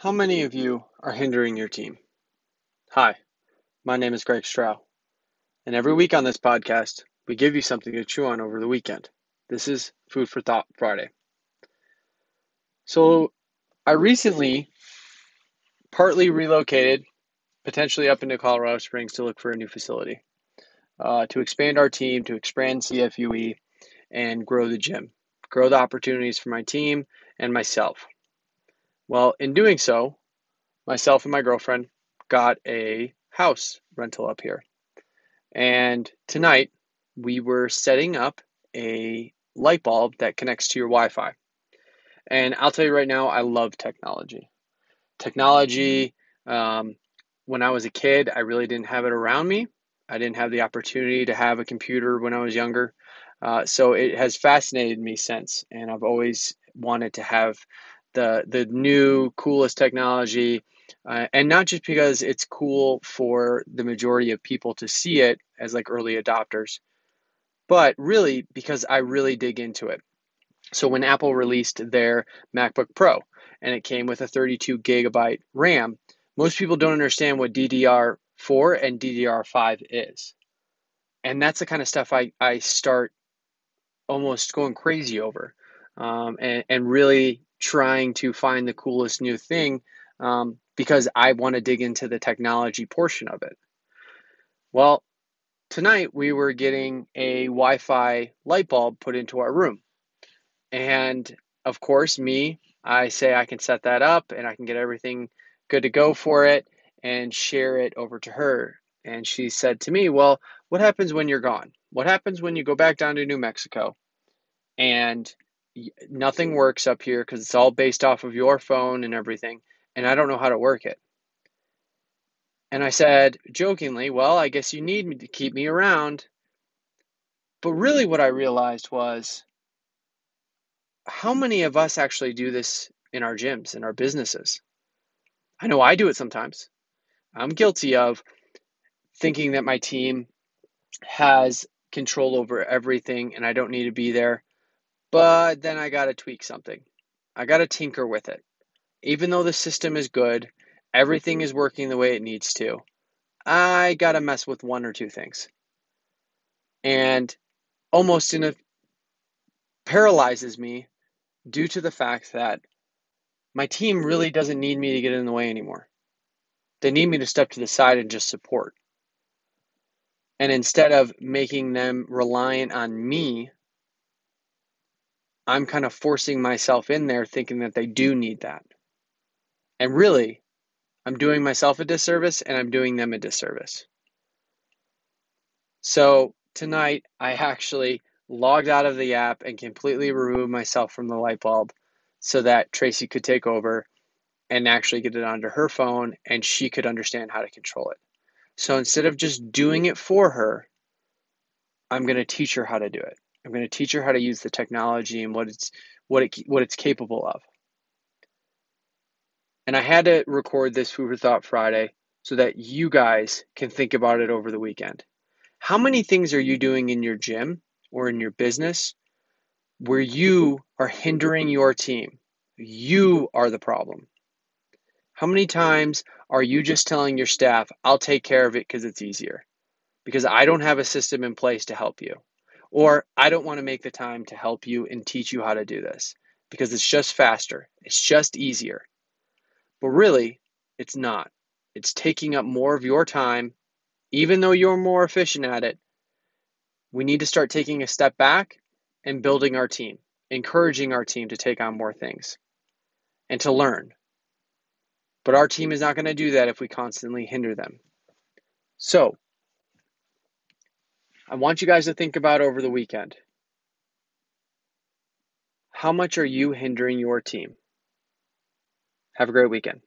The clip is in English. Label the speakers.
Speaker 1: How many of you are hindering your team? Hi, my name is Greg Strow, and every week on this podcast, we give you something to chew on over the weekend. This is Food for Thought Friday. So, I recently partly relocated, potentially up into Colorado Springs to look for a new facility uh, to expand our team, to expand CFUE, and grow the gym, grow the opportunities for my team and myself. Well, in doing so, myself and my girlfriend got a house rental up here. And tonight we were setting up a light bulb that connects to your Wi Fi. And I'll tell you right now, I love technology. Technology, um, when I was a kid, I really didn't have it around me. I didn't have the opportunity to have a computer when I was younger. Uh, so it has fascinated me since, and I've always wanted to have the the new coolest technology, uh, and not just because it's cool for the majority of people to see it as like early adopters, but really because I really dig into it. So when Apple released their MacBook Pro and it came with a 32 gigabyte RAM, most people don't understand what DDR4 and DDR5 is. And that's the kind of stuff I, I start almost going crazy over um, and, and really trying to find the coolest new thing um, because I want to dig into the technology portion of it. Well, tonight we were getting a Wi Fi light bulb put into our room. And of course, me, I say I can set that up and I can get everything good to go for it and share it over to her. And she said to me, Well, what happens when you're gone? What happens when you go back down to New Mexico and nothing works up here because it's all based off of your phone and everything, and I don't know how to work it. And I said jokingly, Well, I guess you need me to keep me around. But really, what I realized was how many of us actually do this in our gyms, in our businesses? I know I do it sometimes. I'm guilty of thinking that my team has control over everything and I don't need to be there but then I got to tweak something. I got to tinker with it. Even though the system is good, everything is working the way it needs to, I got to mess with one or two things. And almost in a paralyzes me due to the fact that my team really doesn't need me to get in the way anymore. They need me to step to the side and just support. And instead of making them reliant on me I'm kind of forcing myself in there thinking that they do mm. need that. And really, I'm doing myself a disservice and I'm doing them a disservice. So tonight, I actually logged out of the app and completely removed myself from the light bulb so that Tracy could take over and actually get it onto her phone and she could understand how to control it. So instead of just doing it for her, I'm going to teach her how to do it. I'm going to teach her how to use the technology and what it's what it what it's capable of. And I had to record this Food for Thought Friday so that you guys can think about it over the weekend. How many things are you doing in your gym or in your business where you are hindering your team? You are the problem. How many times are you just telling your staff, I'll take care of it because it's easier? Because I don't have a system in place to help you. Or I don't want to make the time to help you and teach you how to do this because it's just faster, it's just easier. But really, it's not. It's taking up more of your time, even though you're more efficient at it. We need to start taking a step back and building our team, encouraging our team to take on more things and to learn. But our team is not going to do that if we constantly hinder them. So, I want you guys to think about over the weekend. How much are you hindering your team? Have a great weekend.